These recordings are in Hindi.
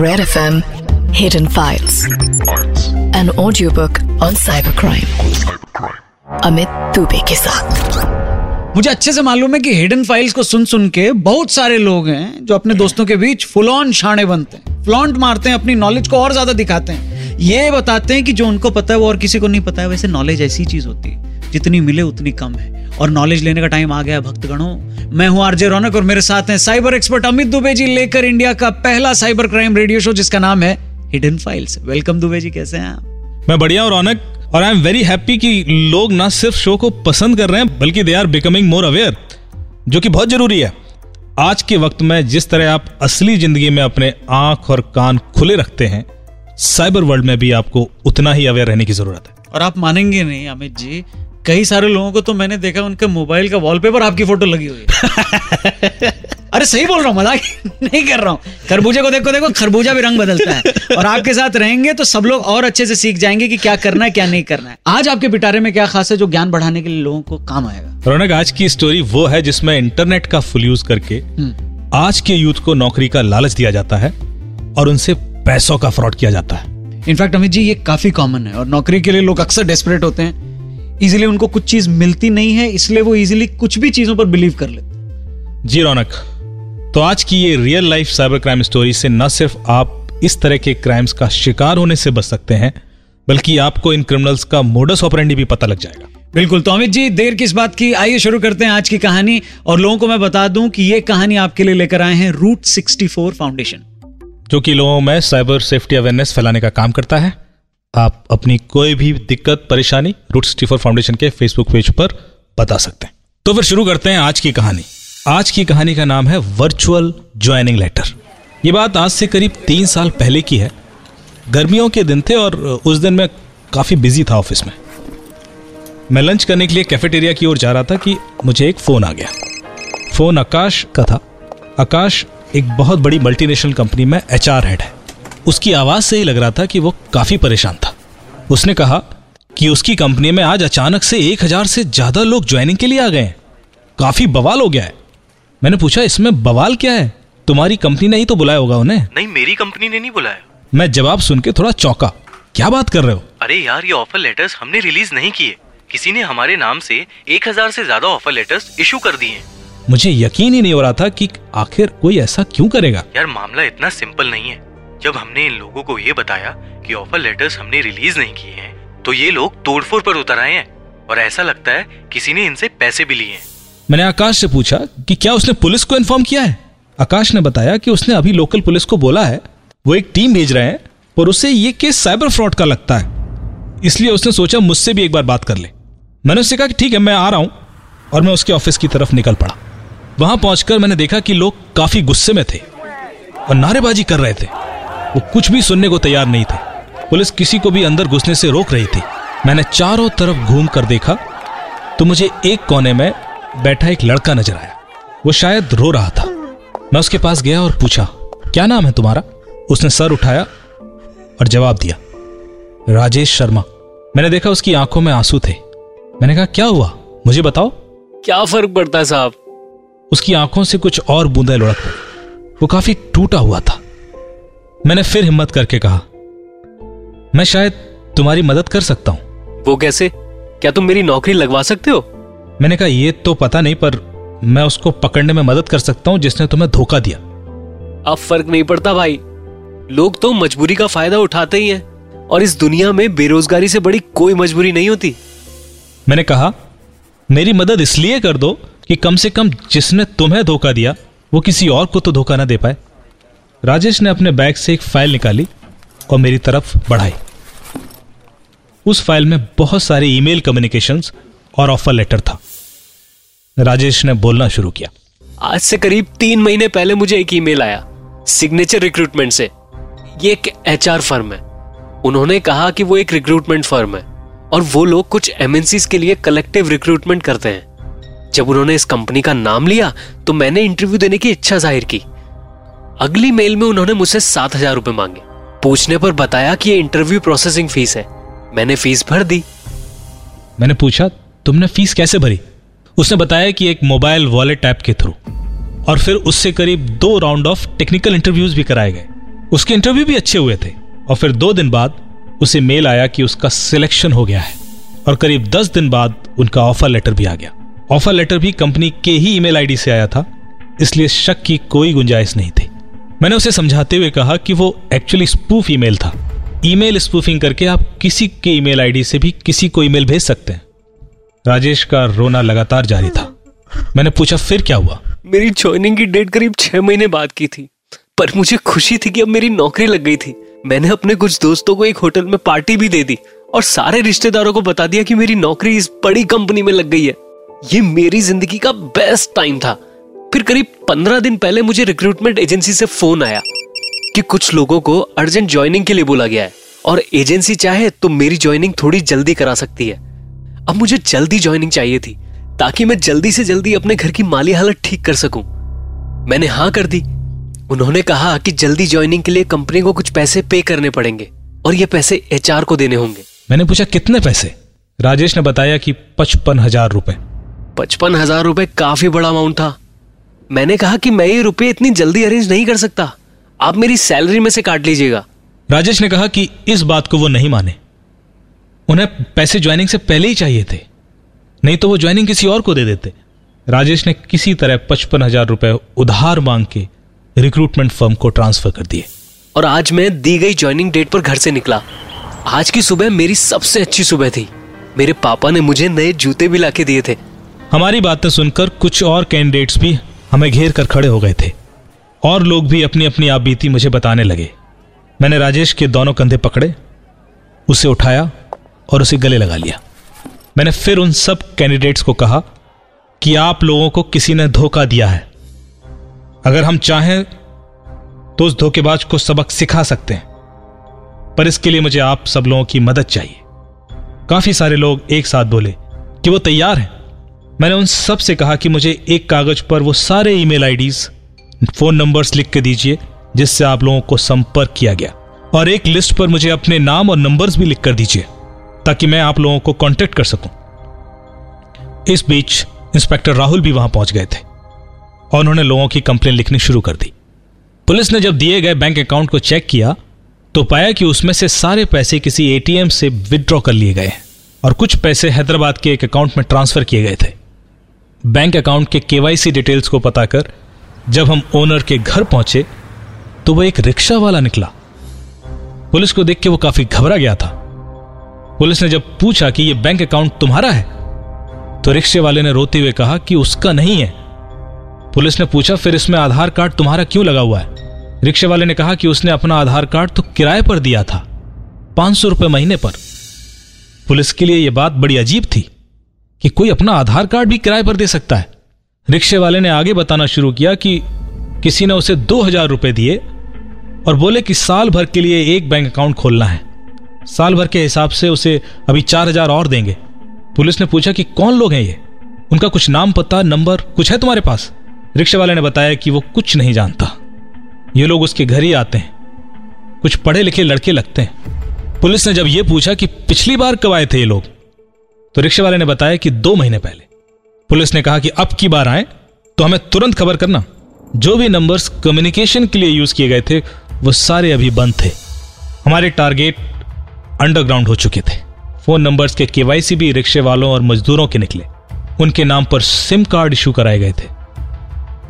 Red FM Hidden Files. An audiobook on cybercrime. Amit Dubey के साथ मुझे अच्छे से मालूम है कि हिडन फाइल्स को सुन सुन के बहुत सारे लोग हैं जो अपने दोस्तों के बीच फुल ऑन बनते हैं फ्लॉन्ट मारते हैं, अपनी नॉलेज को और ज़्यादा दिखाते हैं ये बताते हैं कि जो उनको पता है वो और किसी को नहीं पता है, वैसे नॉलेज ऐसी चीज़ होती है, जितनी मिले उतनी कम है और नॉलेज लेने का टाइम आ गया भक्तगणों। मैं हूँ आरजे रौनक और मेरे साथ हैं साइबर एक्सपर्ट अमित दुबे जी लेकर इंडिया का पहला साइबर क्राइम रेडियो शो जिसका नाम है hidden files welcome Dubey ji कैसे हैं आप? मैं बढ़िया हूँ रौनक और आई एम वेरी हैप्पी कि लोग ना सिर्फ़ शो को पसंद कर रहे हैं बल्कि they are becoming more aware जो कि बहुत ज़रूरी है। आज के वक्त में जिस तरह आप असली ज़िंदगी में अपने आँख और कान खुले रखते हैं साइबर वर्ल्ड में भी आपको उतना ही अवेयर रहने की ज़रूरत है। और आप मानेंगे नहीं अमित जी कई सारे लोगों को तो मैंने देखा उनके मोबाइल का वॉलपेपर आपकी फ़ोटो लगी हुई अरे सही बोल रहा हूँ मज़ाक नहीं कर रहा हूँ। खरबूजे को देखो देखो खरबूजा भी रंग बदलता है। और आपके साथ रहेंगे तो सब लोग और अच्छे से सीख जाएँगे कि क्या करना है क्या नहीं करना है। आज आपके पिटारे में क्या खास है जो ज्ञान बढ़ाने के लिए लोगों को काम आएगा? रौनक आज की स्टोरी वो है जिसमें इंटरनेट का फुल यूज़ करके आज के यूथ को नौकरी का लालच दिया जाता है और उनसे पैसों का फ्रॉड किया जाता है। इनफैक्ट अमित जी ये काफ़ी कॉमन है और नौकरी के लिए लोग अक्सर डेस्परेट होते हैं। इजीली उनको कुछ चीज़ मिलती नहीं है इसलिए वो इजीली कुछ भी चीज़ों पर बिलीव कर लेते जी रौनक तो आज की ये real life cyber crime story से न सिर्फ़ आप इस तरह के क्राइम्स का शिकार होने से बच सकते हैं बल्कि आपको इन क्रिमिनल्स का मोडस ऑपरेंडी भी पता लग जाएगा। बिल्कुल तो अमित जी देर किस बात की? आइए शुरू करते हैं आज की कहानी और लोगों को मैं बता दूँ कि ये कहानी आपके लिए लेकर आए हैं रूट 64 फाउंडेशन जो कि लोगों में साइबर सेफ्टी अवेयरनेस फैलाने का काम करता है। आप अपनी कोई भी दिक्कत, परेशानी रूट सिक्सटी फाउंडेशन के फेसबुक पेज पर बता सकते हैं। तो फिर शुरू करते हैं आज की कहानी। आज की कहानी का नाम है वर्चुअल ज्वाइनिंग लेटर ये बात आज से करीब तीन साल पहले की है। गर्मियों के दिन थे और उस दिन मैं काफ़ी बिज़ी था ऑफ़िस में। मैं लंच करने के लिए कैफेटेरिया की ओर जा रहा था कि मुझे एक फ़ोन आ गया। फ़ोन आकाश का था। आकाश एक बहुत बड़ी मल्टीनेशनल कंपनी में एचआर हेड है। उसकी आवाज़ से ही लग रहा था कि वो काफ़ी परेशान था। उसने कहा कि उसकी कंपनी में आज अचानक से एक हज़ार से ज़्यादा लोग ज्वाइनिंग के लिए आ गए हैं। काफ़ी बवाल हो गया है। मैंने पूछा इसमें बवाल क्या है? तुम्हारी कंपनी ने ही तो बुलाया होगा उन्हें। नहीं मेरी कंपनी ने नहीं बुलाया। मैं जवाब सुन के थोड़ा चौंका। क्या बात कर रहे हो? अरे यार ये ऑफ़र लेटर्स हमने रिलीज़ नहीं किए। किसी ने हमारे नाम से एक हज़ार से ज़्यादा ऑफ़र लेटर्स इशू कर दिए मुझे यकीन ही नहीं हो रहा था कि आखिर कोई ऐसा क्यों करेगा। यार मामला इतना सिंपल नहीं है। जब हमने इन लोगों को ये बताया कि ऑफ़र लेटर्स हमने रिलीज़ नहीं किए हैं तो ये लोग तोड़फोड़ पर उतर आए हैं और ऐसा लगता है किसी ने इनसे पैसे भी लिए हैं। मैंने आकाश से पूछा कि क्या उसने पुलिस को इन्फॉर्म किया है? आकाश ने बताया कि उसने अभी लोकल पुलिस को बोला है, वो एक टीम भेज रहे हैं और उसे ये केस साइबर फ्रॉड का लगता है। इसलिए उसने सोचा मुझसे भी एक बार बात कर ले। मैंने उससे कहा कि ठीक है, मैं आ रहा हूँ और मैं उसके ऑफ़िस की तरफ़ निकल पड़ा। वहाँ पहुंचकर मैंने देखा कि लोग काफ़ी गुस्से में थे और नारेबाजी कर रहे थे। वो कुछ भी सुनने को तैयार नहीं थे। पुलिस किसी को भी अंदर घुसने से रोक रही थी। मैंने चारों तरफ़ घूम कर देखा तो मुझे एक कोने में बैठा एक लड़का नज़र आया। वो शायद रो रहा था। मैं उसके पास गया और पूछा क्या नाम है तुम्हारा? उसने सर उठाया और जवाब दिया राजेश शर्मा। मैंने देखा उसकी आँखों में आँसू थे। मैंने कहा क्या हुआ? मुझे बताओ। क्या फ़र्क पड़ता है साहब? उसकी आँखों से कुछ और बूंदे लुढ़क पड़ी। वो काफ़ी टूटा हुआ था। मैंने फिर हिम्मत करके कहा मैं शायद तुम्हारी मदद कर सकता हूँ। वो कैसे? क्या तुम मेरी नौकरी लगवा सकते हो? मैंने कहा यह तो पता नहीं पर मैं उसको पकड़ने में मदद कर सकता हूँ जिसने तुम्हें धोखा दिया। अब फ़र्क नहीं पड़ता भाई। लोग तो मजबूरी का फ़ायदा उठाते ही हैं और इस दुनिया में बेरोजगारी से बड़ी कोई मजबूरी नहीं होती। मैंने कहा मेरी मदद इसलिए कर दो कि कम से कम जिसने तुम्हें धोखा दिया वो किसी और को तो धोखा ना दे पाए। राजेश ने अपने बैग से एक फ़ाइल निकाली और मेरी तरफ़ बढ़ाई। उस फ़ाइल में बहुत सारे ईमेल कम्युनिकेशंस और ऑफ़र लेटर था। राजेश ने बोलना शुरू किया। आज से करीब तीन महीने पहले मुझे एक ईमेल आया, सिग्नेचर रिक्रूटमेंट से। ये एक एचआर फर्म है। उन्होंने कहा कि वो एक रिक्रूटमेंट फर्म है और वो लोग कुछ एमएनसी के लिए कलेक्टिव रिक्रूटमेंट करते हैं। जब उन्होंने इस कंपनी का नाम लिया तो मैंने इंटरव्यू देने की इच्छा ज़ाहिर की। अगली मेल में उन्होंने मुझसे सात हज़ार रुपए मांगे। पूछने पर बताया कि ये इंटरव्यू प्रोसेसिंग फ़ीस है। मैंने फ़ीस भर दी। मैंने पूछा, तुमने फ़ीस कैसे भरी? उसने बताया कि एक मोबाइल वॉलेट ऐप के थ्रू और फिर उससे करीब दो राउंड ऑफ़ टेक्निकल इंटरव्यूज़ भी कराए गए। उसके इंटरव्यू भी अच्छे हुए थे। और फिर दो दिन बाद उसे मेल आया कि उसका सिलेक्शन हो गया है। और करीब दस दिन बाद उनका ऑफ़र लेटर भी आ गया। ऑफ़र लेटर भी कंपनी के ही ईमेल आईडी से आया था। इसलिए शक की कोई गुंजाइश नहीं थी। मैंने उसे समझाते हुए कहा कि वो एक्चुअली स्पूफ ईमेल था। ईमेल स्पूफिंग करके आप किसी के ईमेल आईडी से भी किसी को ईमेल भेज सकते हैं। राजेश का रोना लगातार जारी था। मैंने पूछा, फिर क्या हुआ? मेरी ज्वाइनिंग की डेट करीब छह महीने बाद की थी, पर मुझे खुशी थी कि अब मेरी नौकरी लग गई थी। मैंने अपने कुछ दोस्तों को एक होटल में पार्टी भी दे दी और सारे रिश्तेदारों को बता दिया कि मेरी नौकरी इस बड़ी कंपनी में लग गई है। ये मेरी ज़िंदगी का बेस्ट टाइम था। फिर करीब पंद्रह दिन पहले मुझे रिक्रूटमेंट एजेंसी से फ़ोन आया कि कुछ लोगों को अर्जेंट ज्वाइनिंग के लिए बोला गया है। और एजेंसी चाहे तो मेरी ज्वाइनिंग थोड़ी जल्दी करा सकती है। अब मुझे जल्दी ज्वाइनिंग चाहिए थी ताकि मैं जल्दी से जल्दी अपने घर की माली हालत ठीक कर सकूँ। मैंने हाँ कर दी। उन्होंने कहा कि जल्दी ज्वाइनिंग के लिए कंपनी को कुछ पैसे पे करने पड़ेंगे और ये पैसे एचआर को देने होंगे। मैंने पूछा कितने पैसे? राजेश ने बताया कि पचपन हज़ार रुपए। पचपन हज़ार रुपए काफ़ी बड़ा अमाउंट था। मैंने कहा कि मैं ये रुपए इतनी जल्दी अरेंज नहीं कर सकता। आप मेरी सैलरी में से काट लीजिएगा। राजेश ने कहा कि इस बात को वो नहीं माने। उन्हें पैसे ज्वाइनिंग से पहले ही चाहिए थे। नहीं तो वो ज्वाइनिंग किसी और को दे देते। राजेश ने किसी तरह पचपन हज़ार रुपए उधार मांग के रिक्रूटमेंट फर्म को ट्रांसफ़र कर दिए। और आज मैं दी गई ज्वाइनिंग डेट पर घर से निकला। आज की सुबह मेरी सबसे अच्छी सुबह थी। मेरे पापा ने मुझे नए जूते भी लाके दिए थे। हमारी बातें सुनकर कुछ और कैंडिडेट्स भी हमें घेर कर खड़े हो गए थे। और लोग भी अपनी अपनी आप बीती मुझे बताने लगे। मैंने राजेश के दोनों कंधे पकड़े, उसे उठाया और उसे गले लगा लिया। मैंने फिर उन सब कैंडिडेट्स को कहा कि आप लोगों को किसी ने धोखा दिया है। अगर हम चाहें तो उस धोखेबाज को सबक सिखा सकते हैं। पर इसके लिए मुझे आप सब लोगों की मदद चाहिए। काफ़ी सारे लोग एक साथ बोले कि वो तैयार हैं। मैंने उन सबसे कहा कि मुझे एक कागज़ पर वो सारे ईमेल आईडीज, फ़ोन नंबर्स लिख के दीजिए, जिससे आप लोगों को संपर्क किया गया। और एक लिस्ट पर मुझे अपने नाम और नंबर्स भी लिख कर दीजिए, ताकि मैं आप लोगों को कांटेक्ट कर सकूँ। इस बीच इंस्पेक्टर राहुल भी वहाँ पहुँच गए थे, और उन्होंने लोगों की कंप्लेन लिखनी शुरू कर दी। पुलिस ने जब दिए गए बैंक अकाउंट को चेक किया तो पाया कि उसमें से सारे पैसे किसी एटीएम से विदड्रॉ कर लिए गए और कुछ पैसे हैदराबाद के एक अकाउंट में ट्रांसफ़र किए गए थे। बैंक अकाउंट के केवाईसी डिटेल्स को पता कर जब हम ओनर के घर पहुँचे तो वह एक रिक्शा वाला निकला। पुलिस को देख के वो काफ़ी घबरा गया था। पुलिस ने जब पूछा कि यह बैंक अकाउंट तुम्हारा है तो रिक्शे वाले ने रोते हुए कहा कि उसका नहीं है। पुलिस ने पूछा, फिर इसमें आधार कार्ड तुम्हारा क्यों लगा हुआ है? रिक्शे वाले ने कहा कि उसने अपना आधार कार्ड तो किराए पर दिया था, पाँच सौ रुपए महीने पर। पुलिस के लिए यह बात बड़ी अजीब थी। कि कोई अपना आधार कार्ड भी किराए पर दे सकता है। रिक्शे वाले ने आगे बताना शुरू किया कि किसी ने उसे दो हज़ार रुपए दिए और बोले कि साल भर के लिए एक बैंक अकाउंट खोलना है। साल भर के हिसाब से उसे अभी चार हज़ार और देंगे। पुलिस ने पूछा कि कौन लोग हैं ये? उनका कुछ नाम पता, नंबर, कुछ है तुम्हारे पास? रिक्शे वाले ने बताया कि वो कुछ नहीं जानता। ये लोग उसके घर ही आते हैं। कुछ पढ़े लिखे लड़के लगते हैं। पुलिस ने जब ये पूछा कि पिछली बार कब आए थे ये लोग? तो रिक्शे वाले ने बताया कि दो महीने पहले। पुलिस ने कहा कि अब की बार आए तो हमें तुरंत खबर करना। जो भी नंबर्स कम्युनिकेशन के लिए यूज़ किए गए थे, वो सारे अभी बंद थे। हमारे टारगेट अंडरग्राउंड हो चुके थे। फ़ोन नंबर्स के केवाईसी भी रिक्शे वालों और मजदूरों के निकले। उनके नाम पर सिम कार्ड इशू कराए गए थे।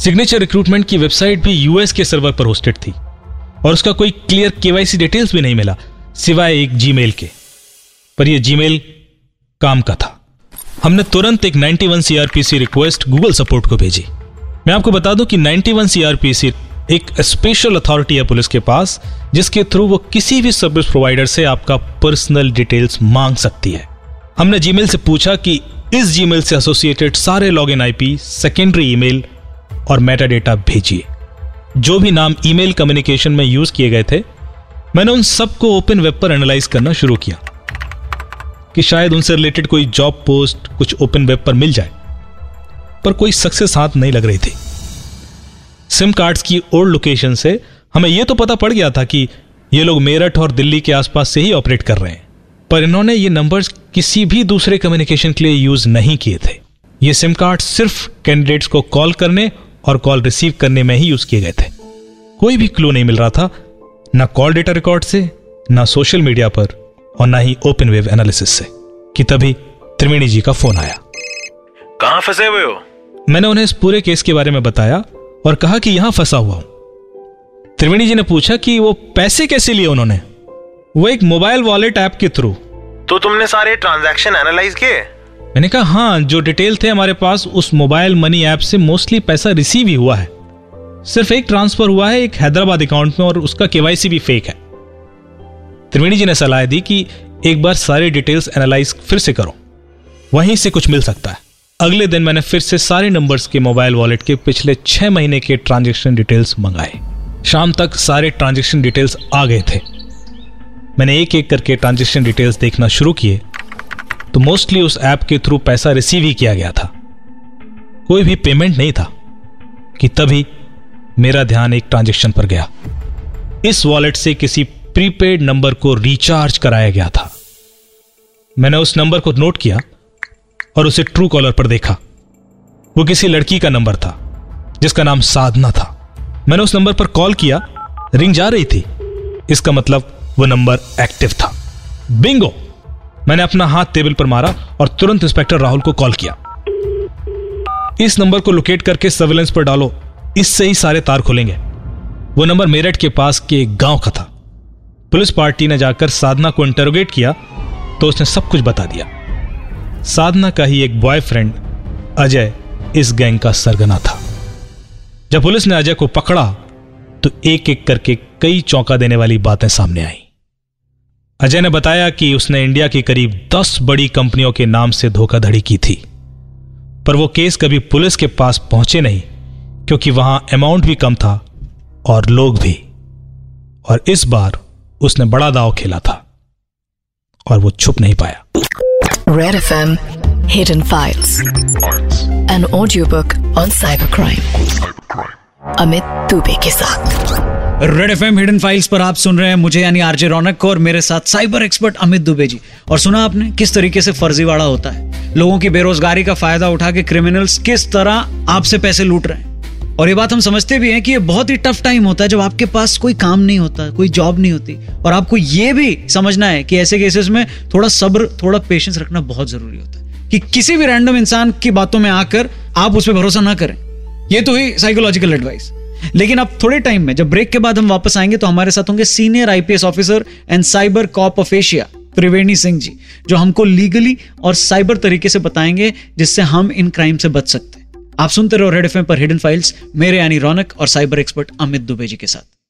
सिग्नेचर रिक्रूटमेंट की वेबसाइट भी यूएस के सर्वर पर होस्टेड थी। और उसका कोई क्लियर केवाईसी डिटेल्स भी नहीं मिला, सिवाय एक जीमेल के। पर यह जीमेल काम का था। हमने तुरंत एक 91 सीआरपीसी रिक्वेस्ट गूगल सपोर्ट को भेजी। मैं आपको बता दूँ कि 91 सीआरपीसी एक स्पेशल अथॉरिटी है पुलिस के पास, जिसके थ्रू वो किसी भी सर्विस प्रोवाइडर से आपका पर्सनल डिटेल्स मांग सकती है। हमने जीमेल से पूछा कि इस जीमेल से एसोसिएटेड सारे लॉगिन आईपी सेकेंडरी ईमेल और मेटा डेटा भेजिए। जो भी नाम ईमेल कम्युनिकेशन में यूज़ किए गए थे, मैंने उन सबको ओपन वेब पर एनालाइज करना शुरू किया। कि शायद उनसे रिलेटेड कोई जॉब पोस्ट, कुछ ओपन वेब पर मिल जाए। पर कोई सक्सेस हाथ नहीं लग रही थी। सिम कार्ड्स की ओल्ड लोकेशन से हमें यह तो पता पड़ गया था कि ये लोग मेरठ और दिल्ली के आसपास से ही ऑपरेट कर रहे हैं। पर इन्होंने ये नंबर्स किसी भी दूसरे कम्युनिकेशन के लिए यूज़ नहीं किए थे। ये सिम कार्ड सिर्फ़ कैंडिडेट्स को कॉल करने और कॉल रिसीव करने में ही यूज़ किए गए थे। कोई भी क्लू नहीं मिल रहा था, ना कॉल डेटा रिकॉर्ड से, ना सोशल मीडिया पर और ना ही ओपन वेव एनालिसिस से कि तभी त्रिवेणी जी का फ़ोन आया। कहाँ फंसे हुए हो? मैंने उन्हें इस पूरे केस के बारे में बताया और कहा कि यहाँ फंसा हुआ हूँ। त्रिवेणी जी ने पूछा कि वो पैसे कैसे लिए उन्होंने? वो एक मोबाइल वॉलेट ऐप के थ्रू तो तुमने सारे ट्रांजैक्शन एनालाइज किए? मैंने कहा हाँ जो डिटेल थे हमारे पास उस मोबाइल मनी ऐप से मोस्टली पैसा रिसीव ही हुआ है। सिर्फ़ एक ट्रांसफ़र हुआ है एक हैदराबाद अकाउंट में और उसका केवाईसी भी फेक है। त्रिवेणी जी ने सलाह दी कि एक बार सारी डिटेल्स एनालाइज फिर से करो। वहीं से कुछ मिल सकता है। अगले दिन मैंने फिर से सारे नंबर्स के मोबाइल वॉलेट के पिछले छह महीने के ट्रांजेक्शन डिटेल्स मंगाए। शाम तक सारे ट्रांजेक्शन डिटेल्स आ गए थे। मैंने एक एक करके ट्रांजेक्शन डिटेल्स देखना शुरू किए। तो मोस्टली उस ऐप के थ्रू पैसा रिसीव ही किया गया था। कोई भी पेमेंट नहीं था कि तभी मेरा ध्यान एक ट्रांजेक्शन पर गया। इस वॉलेट से किसी प्रीपेड नंबर को रिचार्ज कराया गया था। मैंने उस नंबर को नोट किया और उसे ट्रू कॉलर पर देखा। वो किसी लड़की का नंबर था, जिसका नाम साधना था। मैंने उस नंबर पर कॉल किया, रिंग जा रही थी। इसका मतलब वो नंबर एक्टिव था। बिंगो! मैंने अपना हाथ टेबल पर मारा और तुरंत इंस्पेक्टर राहुल को कॉल किया। इस नंबर को लोकेट करके सर्वेलेंस पर डालो, इससे ही सारे तार खुलेंगे। वो नंबर मेरठ के पास के एक गाँव का था। पुलिस पार्टी ने जाकर साधना को इंटरोगेट किया तो उसने सब कुछ बता दिया। साधना का ही एक बॉयफ्रेंड अजय इस गैंग का सरगना था। जब पुलिस ने अजय को पकड़ा तो एक एक करके कई चौंका देने वाली बातें सामने आई। अजय ने बताया कि उसने इंडिया की करीब दस बड़ी कंपनियों के नाम से धोखाधड़ी की थी, पर वो केस कभी पुलिस के पास पहुँचे नहीं, क्योंकि वहाँ अमाउंट भी कम था और लोग भी। और इस बार उसने बड़ा दाव खेला था और वो छुप नहीं पाया। Red FM Hidden Files. An audiobook on cybercrime. Amit Dubey के साथ. Red F M hidden files पर आप सुन रहे हैं मुझे यानी आरजे रौनक को और मेरे साथ साइबर एक्सपर्ट अमित दुबे जी। और सुना आपने किस तरीके से फर्जीवाड़ा होता है? लोगों की बेरोजगारी का फ़ायदा उठा के क्रिमिनल्स किस तरह आपसे पैसे लूट रहे हैं? और ये बात हम समझते भी हैं कि ये बहुत ही टफ टाइम होता है जब आपके पास कोई काम नहीं होता, कोई जॉब नहीं होती। और आपको ये भी समझना है कि ऐसे केसेस में थोड़ा सब्र, थोड़ा पेशेंस रखना बहुत ज़रूरी होता है। कि किसी भी रैंडम इंसान की बातों में आकर आप उस पर भरोसा ना करें। ये तो ही साइकोलॉजिकल एडवाइस लेकिन अब थोड़े टाइम में, जब ब्रेक के बाद हम वापस आएँगे तो हमारे साथ होंगे senior IPS officer and cyber cop of Asia Triveni Singh ji, जो हमको लीगली और साइबर तरीके से बताएँगे जिससे हम इन क्राइम से बच सकते हैं। आप सुनते रहो रेड एफ़ पर हिडन फाइल्स, मेरे यानी रौनक और साइबर एक्सपर्ट अमित दुबे जी के साथ।